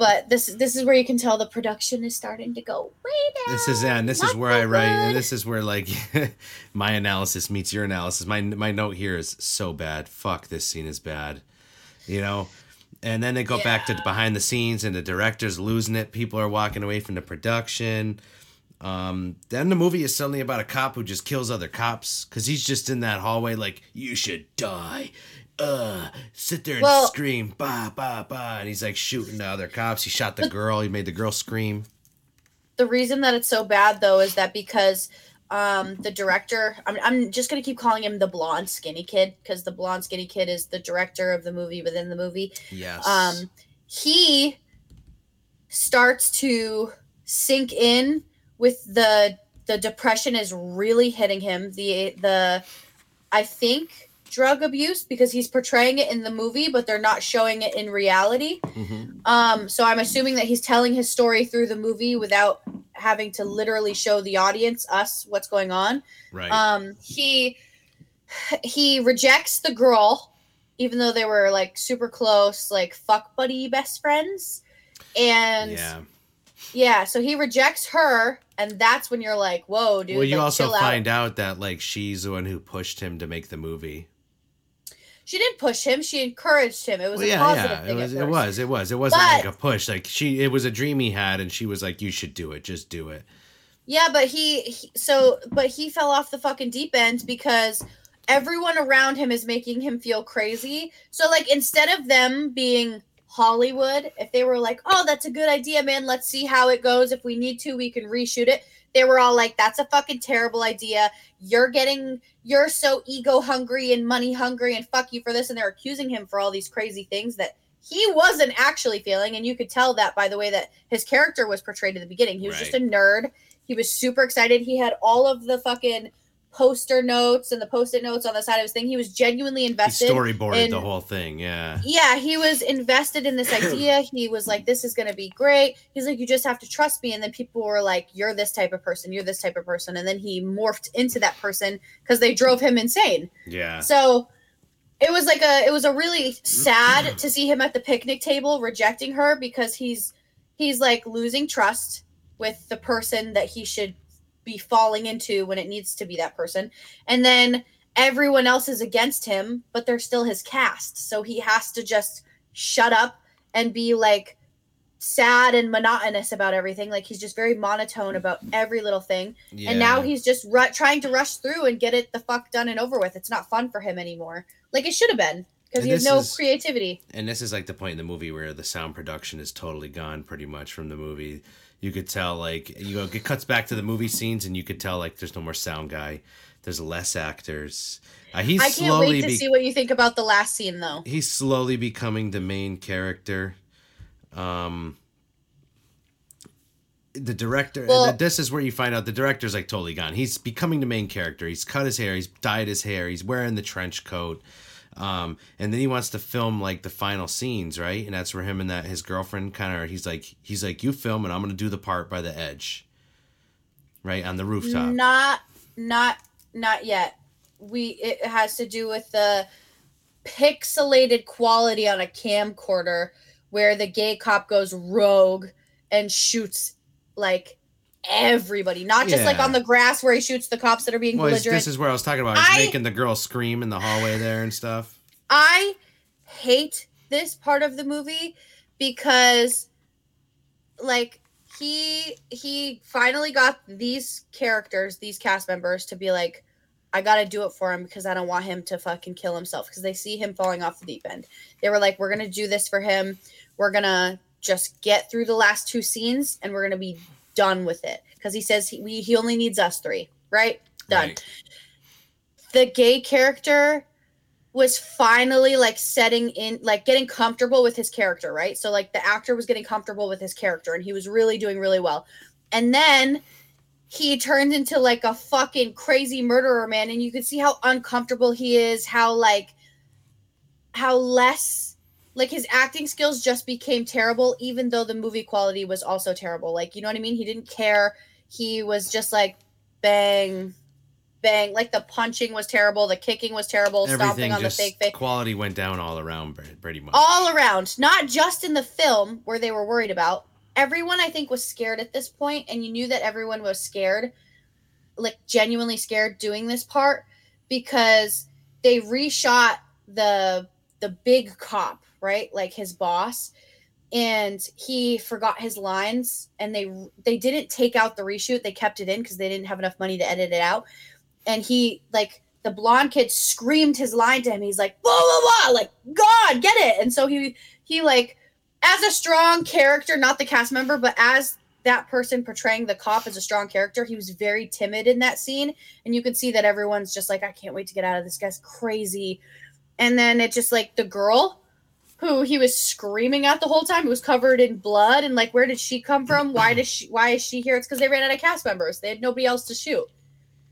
But this this is where you can tell the production is starting to go way down. this is and this is where I write, and this is where like (laughs) my analysis meets your analysis. My my note here is so bad. Fuck, this scene is bad. You know. And then they go back to behind the scenes, and the director's losing it. People are walking away from the production. Um, then the movie is suddenly about a cop who just kills other cops because he's just in that hallway, like you should die. Uh, sit there and Well- scream, bah bah bah, and he's like shooting the other cops. He shot the girl. He made the girl scream. the reason that it's so bad though is that because um the director I'm, I'm just gonna keep calling him the blonde skinny kid because the blonde skinny kid is the director of the movie within the movie Yes. um he starts to sink in with the the depression is really hitting him the the i think drug abuse because he's portraying it in the movie but they're not showing it in reality Mhm. um so i'm assuming that he's telling his story through the movie without having to literally show the audience us what's going on Right. um he he rejects the girl even though they were like super close like fuck buddy best friends and yeah. yeah so he rejects her and that's when you're like whoa dude well, you like, also chill out. find out that like she's the one who pushed him to make the movie. She didn't push him she encouraged him it was Well, a yeah, positive yeah. It thing was, it was. It was. It wasn't But- like a push. Like she, it was a dream he had, and she was like, "You should do it. Just do it." Yeah, but he, he so but he fell off the fucking deep end because everyone around him is making him feel crazy. So like instead of them being Hollywood, if they were like, "Oh, that's a good idea, man. Let's see how it goes. If we need to, we can reshoot it." They were all like, "That's a fucking terrible idea. You're getting you're so ego hungry and money hungry and fuck you for this." And they're accusing him for all these crazy things that he wasn't actually feeling and you could tell that by the way that his character was portrayed at the beginning. He was just a nerd. He was super excited. He had all of the fucking poster notes and the post-it notes on the side of his thing. He was genuinely He invested. storyboarded in- the whole thing. Yeah. yeah, he was invested in this idea. (clears throat) He was like, "This is going to be great." He's like, "You just have to trust me." And then people were like, "You're this type of person. You're this type of person." And then he morphed into that person because they drove him insane. Yeah. So it was like a it was a really sad (clears throat) to see him at the picnic table rejecting her because he's he's like losing trust with the person that he should be falling into when it needs to be that person. And then everyone else is against him, but they're still his cast. So he has to just shut up and be like sad and monotonous about everything. Like he's just very monotone about every little thing yeah. and now he's just ru- trying to rush through and get it the fuck done and over with. It's not fun for him anymore, like it should have been, because he has no is- creativity. And this is like the point in the movie where the sound production is totally gone, pretty much from the movie. You could tell, like, you know, it cuts back to the movie scenes, and you could tell, like, there's no more sound guy. There's less actors. Uh, he's I can't slowly wait to be- see what you think about the last scene, though. he's slowly becoming the main character. Um, the director. Well- this is where you find out the director's like totally gone. He's becoming the main character. He's cut his hair. He's dyed his hair. He's wearing the trench coat. Um, and then he wants to film like the final scenes, right? And that's where him and that his girlfriend kind of. He's like, he's like, you film, and I'm gonna do the part by the edge, right on the rooftop. Not, not, not yet. We it has to do with the pixelated quality on a camcorder, where the gay cop goes rogue and shoots like everybody, not just like on the grass where he shoots the cops that are being Well, belligerent. this is where I was talking about. He's I- making the girl scream in the hallway there and stuff. I hate this part of the movie because like he he finally got these characters, these cast members to be like I got to do it for him because I don't want him to fucking kill himself because they see him falling off the deep end. They were like, we're to do this for him. We're to just get through the last two scenes and we're to be done with it because he says he, we, he only needs us three, right? Done. Right. The gay character was finally like setting in, like getting comfortable with his character, right? So, like, the actor was getting comfortable with his character and he was really doing really well. And then he turns into like a fucking crazy murderer man and you can see how uncomfortable he is how like how less like his acting skills just became terrible even though the movie quality was also terrible. Like you know what i mean? He didn't care. He was just like bang bang. Like the punching was terrible. The kicking was terrible. Stomping Everything on the fake face. quality went down all around pretty much. all around. Not just in the film where they were worried about. Everyone i think was scared at this point and you knew that everyone was scared like genuinely scared doing this part because they reshot the the big cop right? Like his boss and he forgot his lines and they they didn't take out the reshoot. They kept it in because they didn't have enough money to edit it out. And he like the blonde kid screamed his line to him. He's like blah blah blah. Like god get it. And so he he like as a strong character not the cast member but as that person portraying the cop as a strong character he was very timid in that scene. And you can see that everyone's just like i can't wait to get out of this guy's crazy. And then it just like the girl who he was screaming at the whole time It was covered in blood and like where did she come from why does she why is she here it's because they ran out of cast members they had nobody else to shoot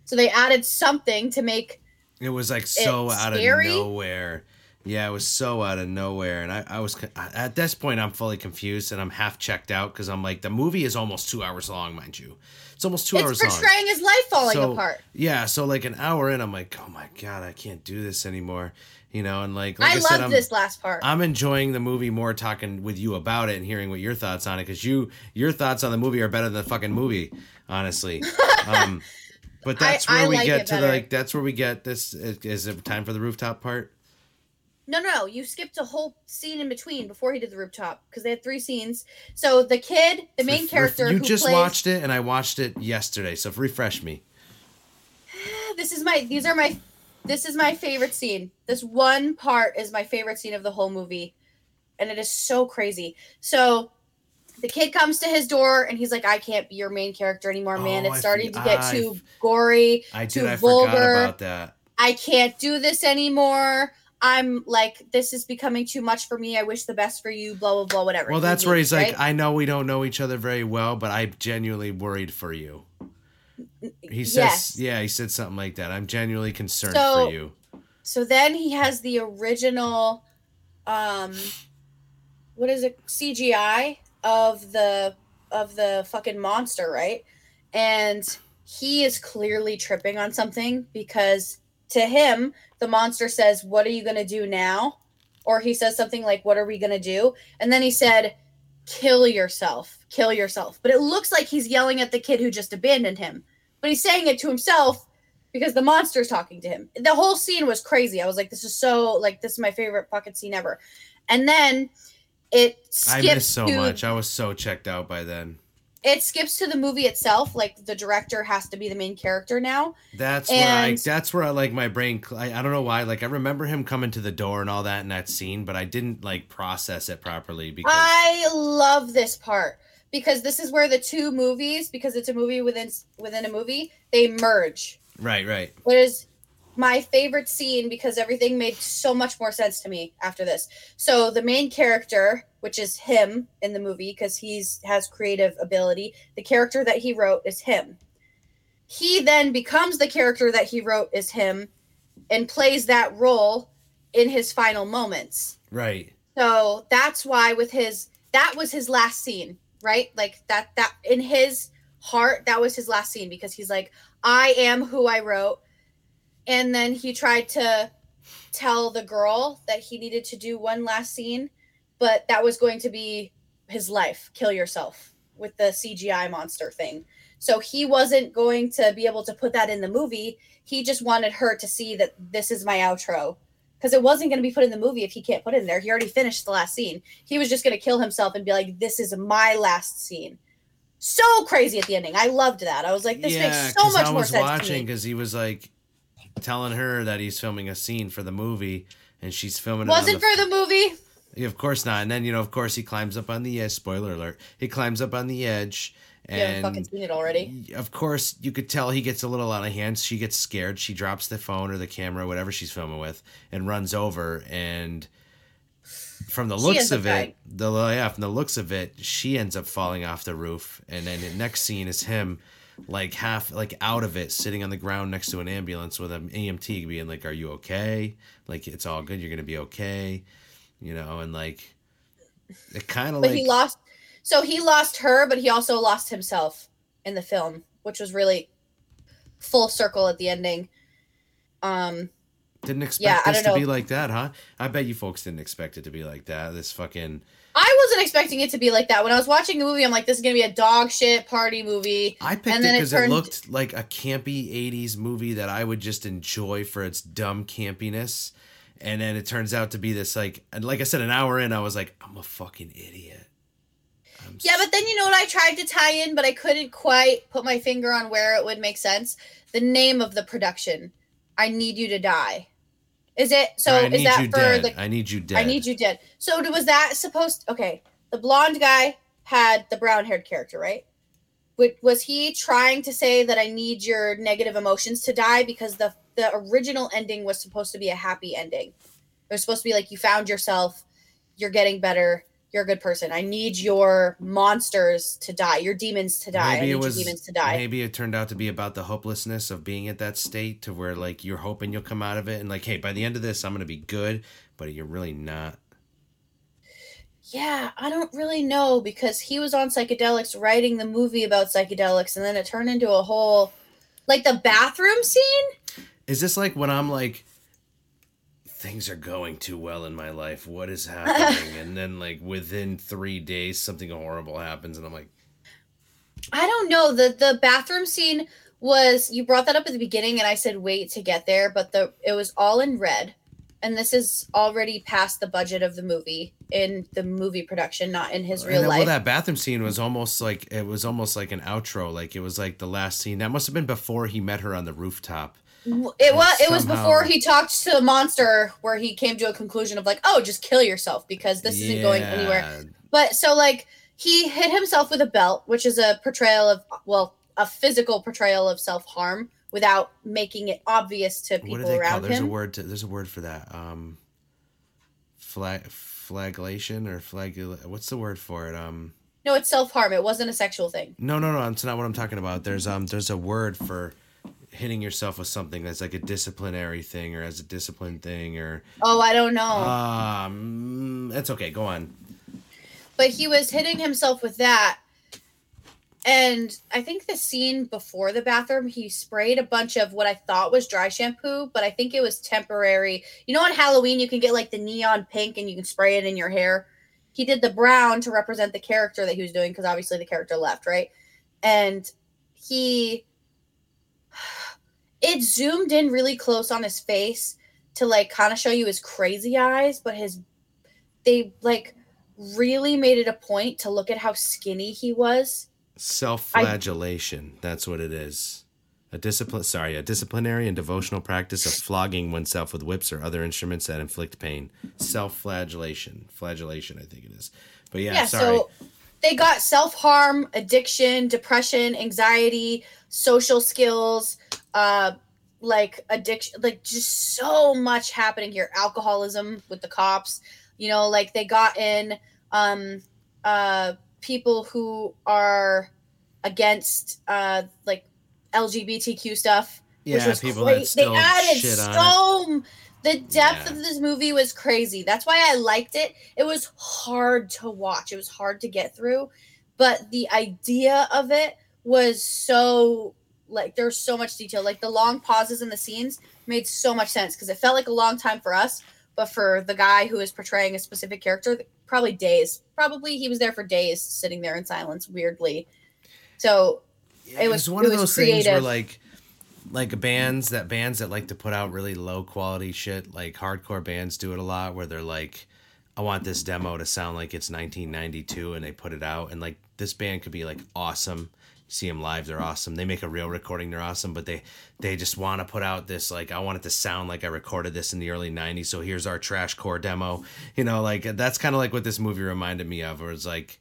so they added something to make It was like so out scary. of nowhere. Yeah, it was so out of nowhere, and I, I was at this point I'm fully confused and I'm half checked out because I'm like the movie is almost two hours long, mind you. It's almost two it's hours long. portraying his life falling So, apart Yeah, so like an hour in, I'm like, oh my god, I can't do this anymore. You know, and like, like i, I, love said, this last part I'm enjoying the movie more talking with you about it and hearing what your thoughts on it because you your thoughts on the movie are better than the fucking movie, honestly. (laughs) um, but that's where I we like get to the like that's where we get this. Is is it time for the rooftop part? No, no. You skipped a whole scene in between before he did the rooftop because they had three scenes. So the kid, the main Ref- character, You just plays, watched it, and I watched it yesterday. So refresh me. (sighs) This is my. These are my. This is my favorite scene. This one part is my favorite scene of the whole movie, and it is so crazy. So. The kid comes to his door and he's like, "I can't be your main character anymore, man. Oh, it's starting to get I too gory. I did. Too I vulgar. forgot about that. I can't do this anymore. I'm like, this is becoming too much for me. I wish the best for you. Blah blah blah. Whatever." Well, that's where he's like. I know we don't know each other very well, but I'm genuinely worried for you. He says, Yes. yeah, he said something like that. I'm genuinely concerned So- for you. So then he has the original, um, what is it? CGI of the of the fucking monster, right? And he is clearly tripping on something because to him the monster says, "What are you gonna do now?" Or he says something like, "What are we gonna do?" And then he said, "Kill yourself, kill yourself." But it looks like he's yelling at the kid who just abandoned him, but he's saying it to himself because the monster's talking to him. The whole scene was crazy. I was like, this is so like this is my favorite fucking scene ever. And then it I missed so to, much. I was so checked out by then. It skips to the movie itself. Like the director has to be the main character now. That's where I. That's where I like my brain. I, I don't know why. Like I remember him coming to the door and all that in that scene, but I didn't like process it properly because I love this part because this is where the two movies, because it's a movie within within a movie, they merge. right, right. It is my favorite scene because everything made so much more sense to me after this. So the main character, which is him in the movie because he's has creative ability, the character that he wrote is him. He then becomes the character that he wrote is him and plays that role in his final moments. Right. So that's why with his that was his last scene, right? Like that that in his heart that was his last scene because he's like I am who I wrote. And then he tried to tell the girl that he needed to do one last scene, but that was going to be his life, kill yourself with the CGI monster thing. So he wasn't going to be able to put that in the movie. He just wanted her to see that this is my outro because it wasn't going to be put in the movie if he can't put it in there. He already finished the last scene. He was just going to kill himself and be like, "This is my last scene." So crazy at the ending. I loved that. I was like, "This makes so much more was sense." watching to me. because he was like telling her that he's filming a scene for the movie, and she's filming. it Wasn't on for the movie. Yeah, of course not. And then you know, of course, he climbs up on the edge. Spoiler alert: he climbs up on the edge, You haven't fucking seen it already. of course, you could tell he gets a little out of hand. She gets scared. She drops the phone or the camera, whatever she's filming with, and runs over. And from the She looks of it, the yeah, from the looks of it, she ends up falling off the roof. And then the next scene is him, like half like out of it, sitting on the ground next to an ambulance with an EMT being like, "Are you okay? Like it's all good. You're gonna be okay." You know, and like it kind of like he lost. So he lost her, but he also lost himself in the film, which was really full circle at the ending. Um, Didn't expect Yeah, this to know. be like that, huh? I bet you folks didn't expect it to be like that. This fucking. I wasn't expecting it to be like that. When I was watching the movie, I'm like, this is gonna be a dog shit party movie. I picked And it then it because it, turned- looked like a campy '80s movie that I would just enjoy for its dumb campiness, and then it turns out to be this like, and like I said, an hour in, I was like, I'm a fucking idiot. Yeah, but then you know what I tried to tie in, but I couldn't quite put my finger on where it would make sense. The name of the production, "I Need You to Die," is it? So I is that for dead. the I need you dead. I need you dead. So was that supposed? Okay, the blonde guy had the brown-haired character, right? Wa- Was he trying to say that I need your negative emotions to die because the the original ending was supposed to be a happy ending? It was supposed to be like you found yourself, you're getting better, you're a good person. I need your monsters to die, your demons to die. I Maybe need it was. your demons to die. Maybe it turned out to be about the hopelessness of being at that state, to where like you're hoping you'll come out of it, and like, hey, by the end of this, I'm gonna be good, but you're really not. Yeah, I don't really know because he was on psychedelics writing the movie about psychedelics and then it turned into a whole like the bathroom scene? Is this like when I'm like, things are going too well in my life? What is happening? (laughs) and then like within three days, something horrible happens, and I'm like, I don't know. The the bathroom scene was you brought that up at the beginning and I said wait to get there, but the it was all in red. And this is already past the budget of the movie in the movie production, not in his real then, life. well, that bathroom scene was almost like it was almost like an outro. Like it was like the last scene. That must have been before he met her on the rooftop. It was it was before he talked to the monster where he came to a conclusion of like, oh, just kill yourself because this isn't going anywhere. But so like he hit himself with a belt, which is a portrayal of well, a physical portrayal of self harm without making it obvious to people What do they call? around There's a word. To, there's a word for that. Um, flag flagellation or flag. What's the word for it? Um. No, it's self harm. It wasn't a sexual thing. No, no, no. That's not what I'm talking about. There's um, there's a word for hitting yourself with something that's like a disciplinary thing or as a discipline thing or Oh, I don't know. um. That's okay. Go on. but he was hitting himself with that. And I think the scene before the bathroom, he sprayed a bunch of what I thought was dry shampoo, but I think it was temporary. You know, on Halloween, you can get like the neon pink and you can spray it in your hair. He did the brown to represent the character that he was doing because obviously the character left, right? And he, it zoomed in really close on his face to like kind of show you his crazy eyes, but his, they like really made it a point to look at how skinny he was. Self-flagellation. That's what it is. A discipline. Sorry, a disciplinary and devotional practice of flogging oneself with whips or other instruments that inflict pain. Self-flagellation. Flagellation. I think it is. But yeah, Yeah, sorry. so they got self harm, addiction, depression, anxiety, social skills, uh, like addiction, like just so much happening here. Alcoholism with the cops, you know, like they got in um, uh, people who are against uh, like LGBTQ stuff. which yeah, was people great. that still they added shit on it. so the depth Yeah. of this movie was crazy. That's why I liked it. It was hard to watch. It was hard to get through, but the idea of it was so like there's so much detail. Like the long pauses in the scenes made so much sense because it felt like a long time for us, but for the guy who is portraying a specific character, probably days. Probably he was there for days sitting there in silence weirdly. So Yeah, it was- one it of was those things where like like bands that bands that like to put out really low quality shit like hardcore bands do it a lot where they're like i want this demo to sound like it's 1992 and they put it out. And like this band could be like awesome. You see them live they're awesome. They make a real recording they're awesome but they they just want to put out this like i want it to sound like i recorded this in the early 90s so here's our trash core demo. You know like that's kind of like what this movie reminded me of where it's like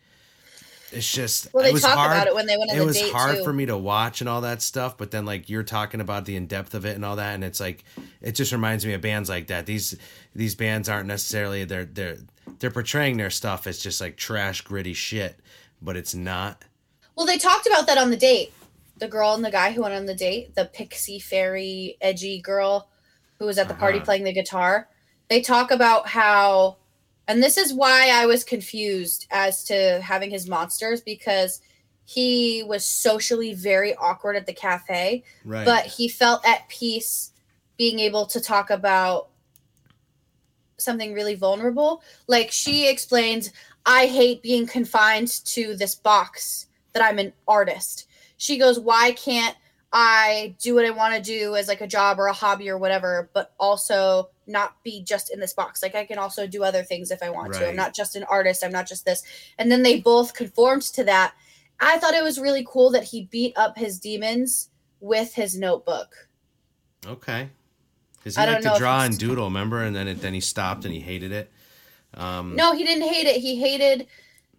it's just Well, it they was talk hard. about it when they went on it the was date, hard too. for me to watch and all that stuff but then like you're talking about the in depth of it and all that and it's like it just reminds me of bands like that these these bands aren't necessarily they're they're they're portraying their stuff as just like trash gritty shit but it's not Well, they talked about that on the date. The girl and the guy who went on the date, the pixie fairy edgy girl who was at the party Uh-huh. playing the guitar. They talk about how and this is why I was confused as to having his monsters because he was socially very awkward at the cafe, right but he felt at peace being able to talk about something really vulnerable. Like she explains, I hate being confined to this box that I'm an artist. She goes, Why can't I do what I want to do as like a job or a hobby or whatever, but also not be just in this box? Like I can also do other things if I want to. I'm not just an artist, I'm not just this. And then they both conformed to that. I thought it was really cool that he beat up his demons with his notebook. okay because he I liked to draw and doodle remember and then it then he stopped and he hated it um No, he didn't hate it. He hated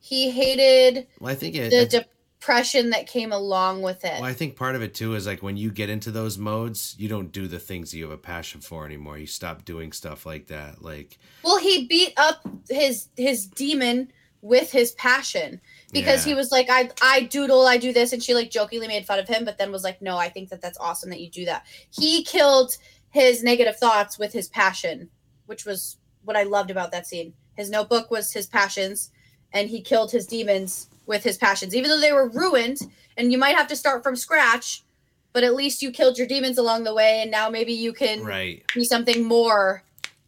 he hated well i think it the depression that came along with it. Well, I think part of it too is like when you get into those modes, you don't do the things that you have a passion for anymore. You stop doing stuff like that. Like, Well, he beat up his his demon with his passion because Yeah. he was like, I I doodle, I do this, and she like jokingly made fun of him, but then was like, No, I think that that's awesome that you do that. He killed his negative thoughts with his passion, which was what I loved about that scene. His notebook was his passions, and he killed his demons with his passions, even though they were ruined, and you might have to start from scratch. But at least you killed your demons along the way, and now maybe you can right. be something more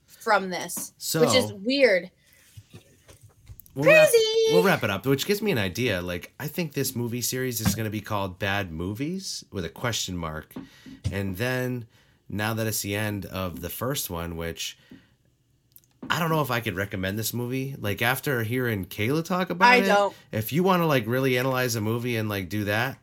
from this, So which is weird. we'll wrap, Crazy. we'll wrap it up, which gives me an idea. Like, I think this movie series is going to be called Bad Movies with a question mark. And then now that it's the end of the first one, which I don't know if I could recommend this movie. Like after hearing Kayla talk about I it, don't. if you want to like really analyze a movie and like do that,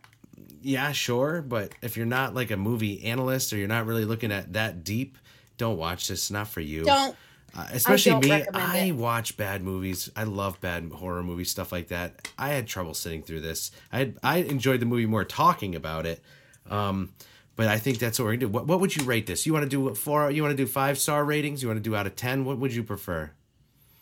yeah, sure. But if you're not like a movie analyst or you're not really looking at that deep, don't watch this. It's not for you. Don't. Uh, especially don't me. I it. watch bad movies. I love bad horror movies, stuff like that. I had trouble sitting through this. I had, I enjoyed the movie more talking about it. Um, but I think that's what we're gonna do. What, what would you rate this? You want to do four? You want to do five star ratings? You want to do out of ten? What would you prefer?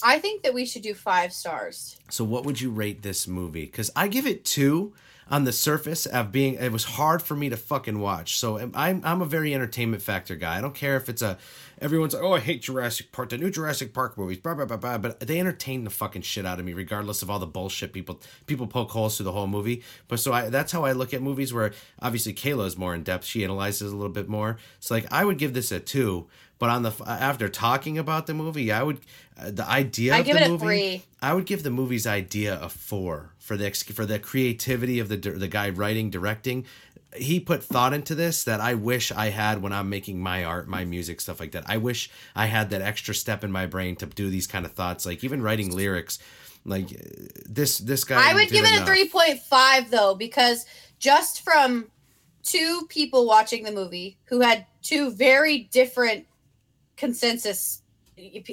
I think that we should do five stars. So what would you rate this movie? Because I give it two on the surface of being. It was hard for me to fucking watch. So I'm I'm a very entertainment factor guy. I don't care if it's a. Everyone's like, oh, I hate Jurassic Park, the new Jurassic Park movies, blah blah blah blah. But they entertain the fucking shit out of me, regardless of all the bullshit people people poke holes through the whole movie. But so I that's how I look at movies. Where obviously Kayla is more in depth. She analyzes a little bit more. So like I would give this a two. But on the after talking about the movie, I would uh, the idea I of give the it a movie. three. I would give the movie's idea a four for the for the creativity of the the guy writing directing. He put thought into this that I wish I had when I'm making my art, my music, stuff like that. I wish I had that extra step in my brain to do these kind of thoughts, like even writing lyrics. Like uh, this, this guy. I would give it a three point five though, because just from two people watching the movie who had two very different consensus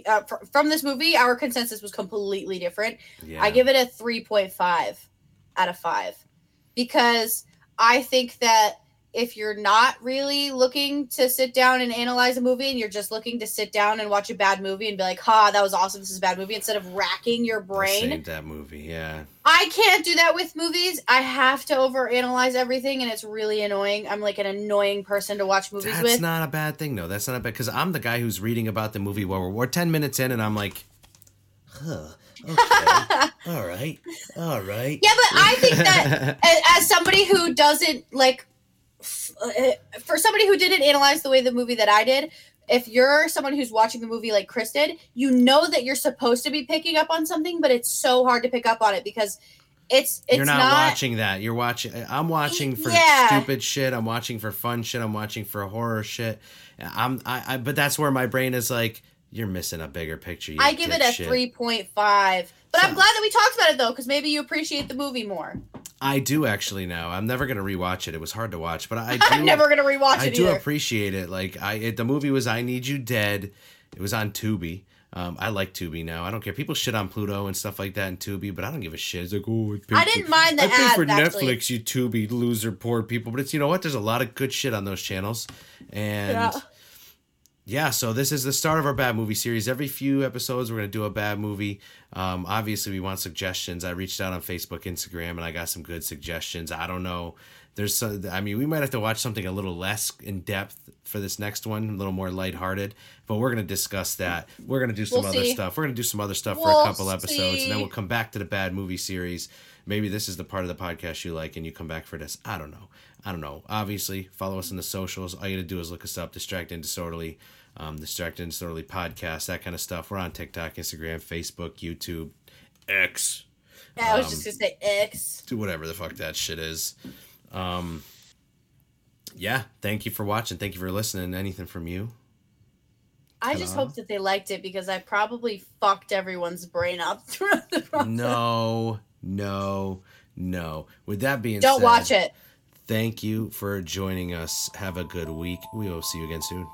uh, from this movie, our consensus was completely different. Yeah. I give it a 3.5 out of 5 because I think that if you're not really looking to sit down and analyze a movie and you're just looking to sit down and watch a bad movie and be like, ha, that was awesome, this is a bad movie, instead of racking your brain, Saved that movie. Yeah. I can't do that with movies. I have to overanalyze everything and it's really annoying. I'm like an annoying person to watch movies That's with. That's not a bad thing, though. That's not a bad because I'm the guy who's reading about the movie while we're, we're ten minutes in, and I'm like, huh, okay, (laughs) all right, all right. Yeah, but I think that (laughs) as somebody who doesn't like uh, for somebody who didn't analyze the way the movie that I did, if you're someone who's watching the movie like Chris did, you know that you're supposed to be picking up on something, but it's so hard to pick up on it because It's it's You're not, not, watching that. You're watching. I'm watching for Yeah. stupid shit. I'm watching for fun shit. I'm watching for horror shit. I'm. I. I but that's where my brain is like, you're missing a bigger picture. I give it a dipshit." three point five. But I'm glad that we talked about it though, because maybe you appreciate the movie more. I do actually now. I'm never gonna rewatch it. It was hard to watch, but I (laughs) do. I'm never gonna rewatch I it I do either. appreciate it. Like I, it, the movie was "I Need You Dead." It was on Tubi. Um, I like Tubi now. I don't care. People shit on Pluto and stuff like that in Tubi, but I don't give a shit. It's like, oh, I, I didn't mind the I pay for actually. Netflix, you Tubi loser, poor people. But it's you know what? There's a lot of good shit on those channels, and Yeah. Yeah. So this is the start of our bad movie series. Every few episodes, we're gonna do a bad movie. Um, obviously, we want suggestions. I reached out on Facebook, Instagram, and I got some good suggestions. I don't know. There's some. I mean, we might have to watch something a little less in depth for this next one, a little more lighthearted. But we're gonna discuss that. We're gonna do some We'll other see. stuff. We're gonna do some other stuff for We'll a couple episodes, and then we'll come back to the bad movie series. Maybe this is the part of the podcast you like, and you come back for this. I don't know. I don't know. Obviously, follow us on the socials. All you gotta do is look us up, Distracted and Disorderly, um, Distracted and Disorderly podcast, that kind of stuff. We're on TikTok, Instagram, Facebook, YouTube, X, Yeah, I was Um, just gonna say X. do whatever the fuck that shit is. Um, yeah, thank you for watching. Thank you for listening. Anything from you? I just hope that they liked it because I probably fucked everyone's brain up (laughs) throughout the process. No, no, no. With that being said, Don't said, watch it. Thank you for joining us. Have a good week. We will see you again soon.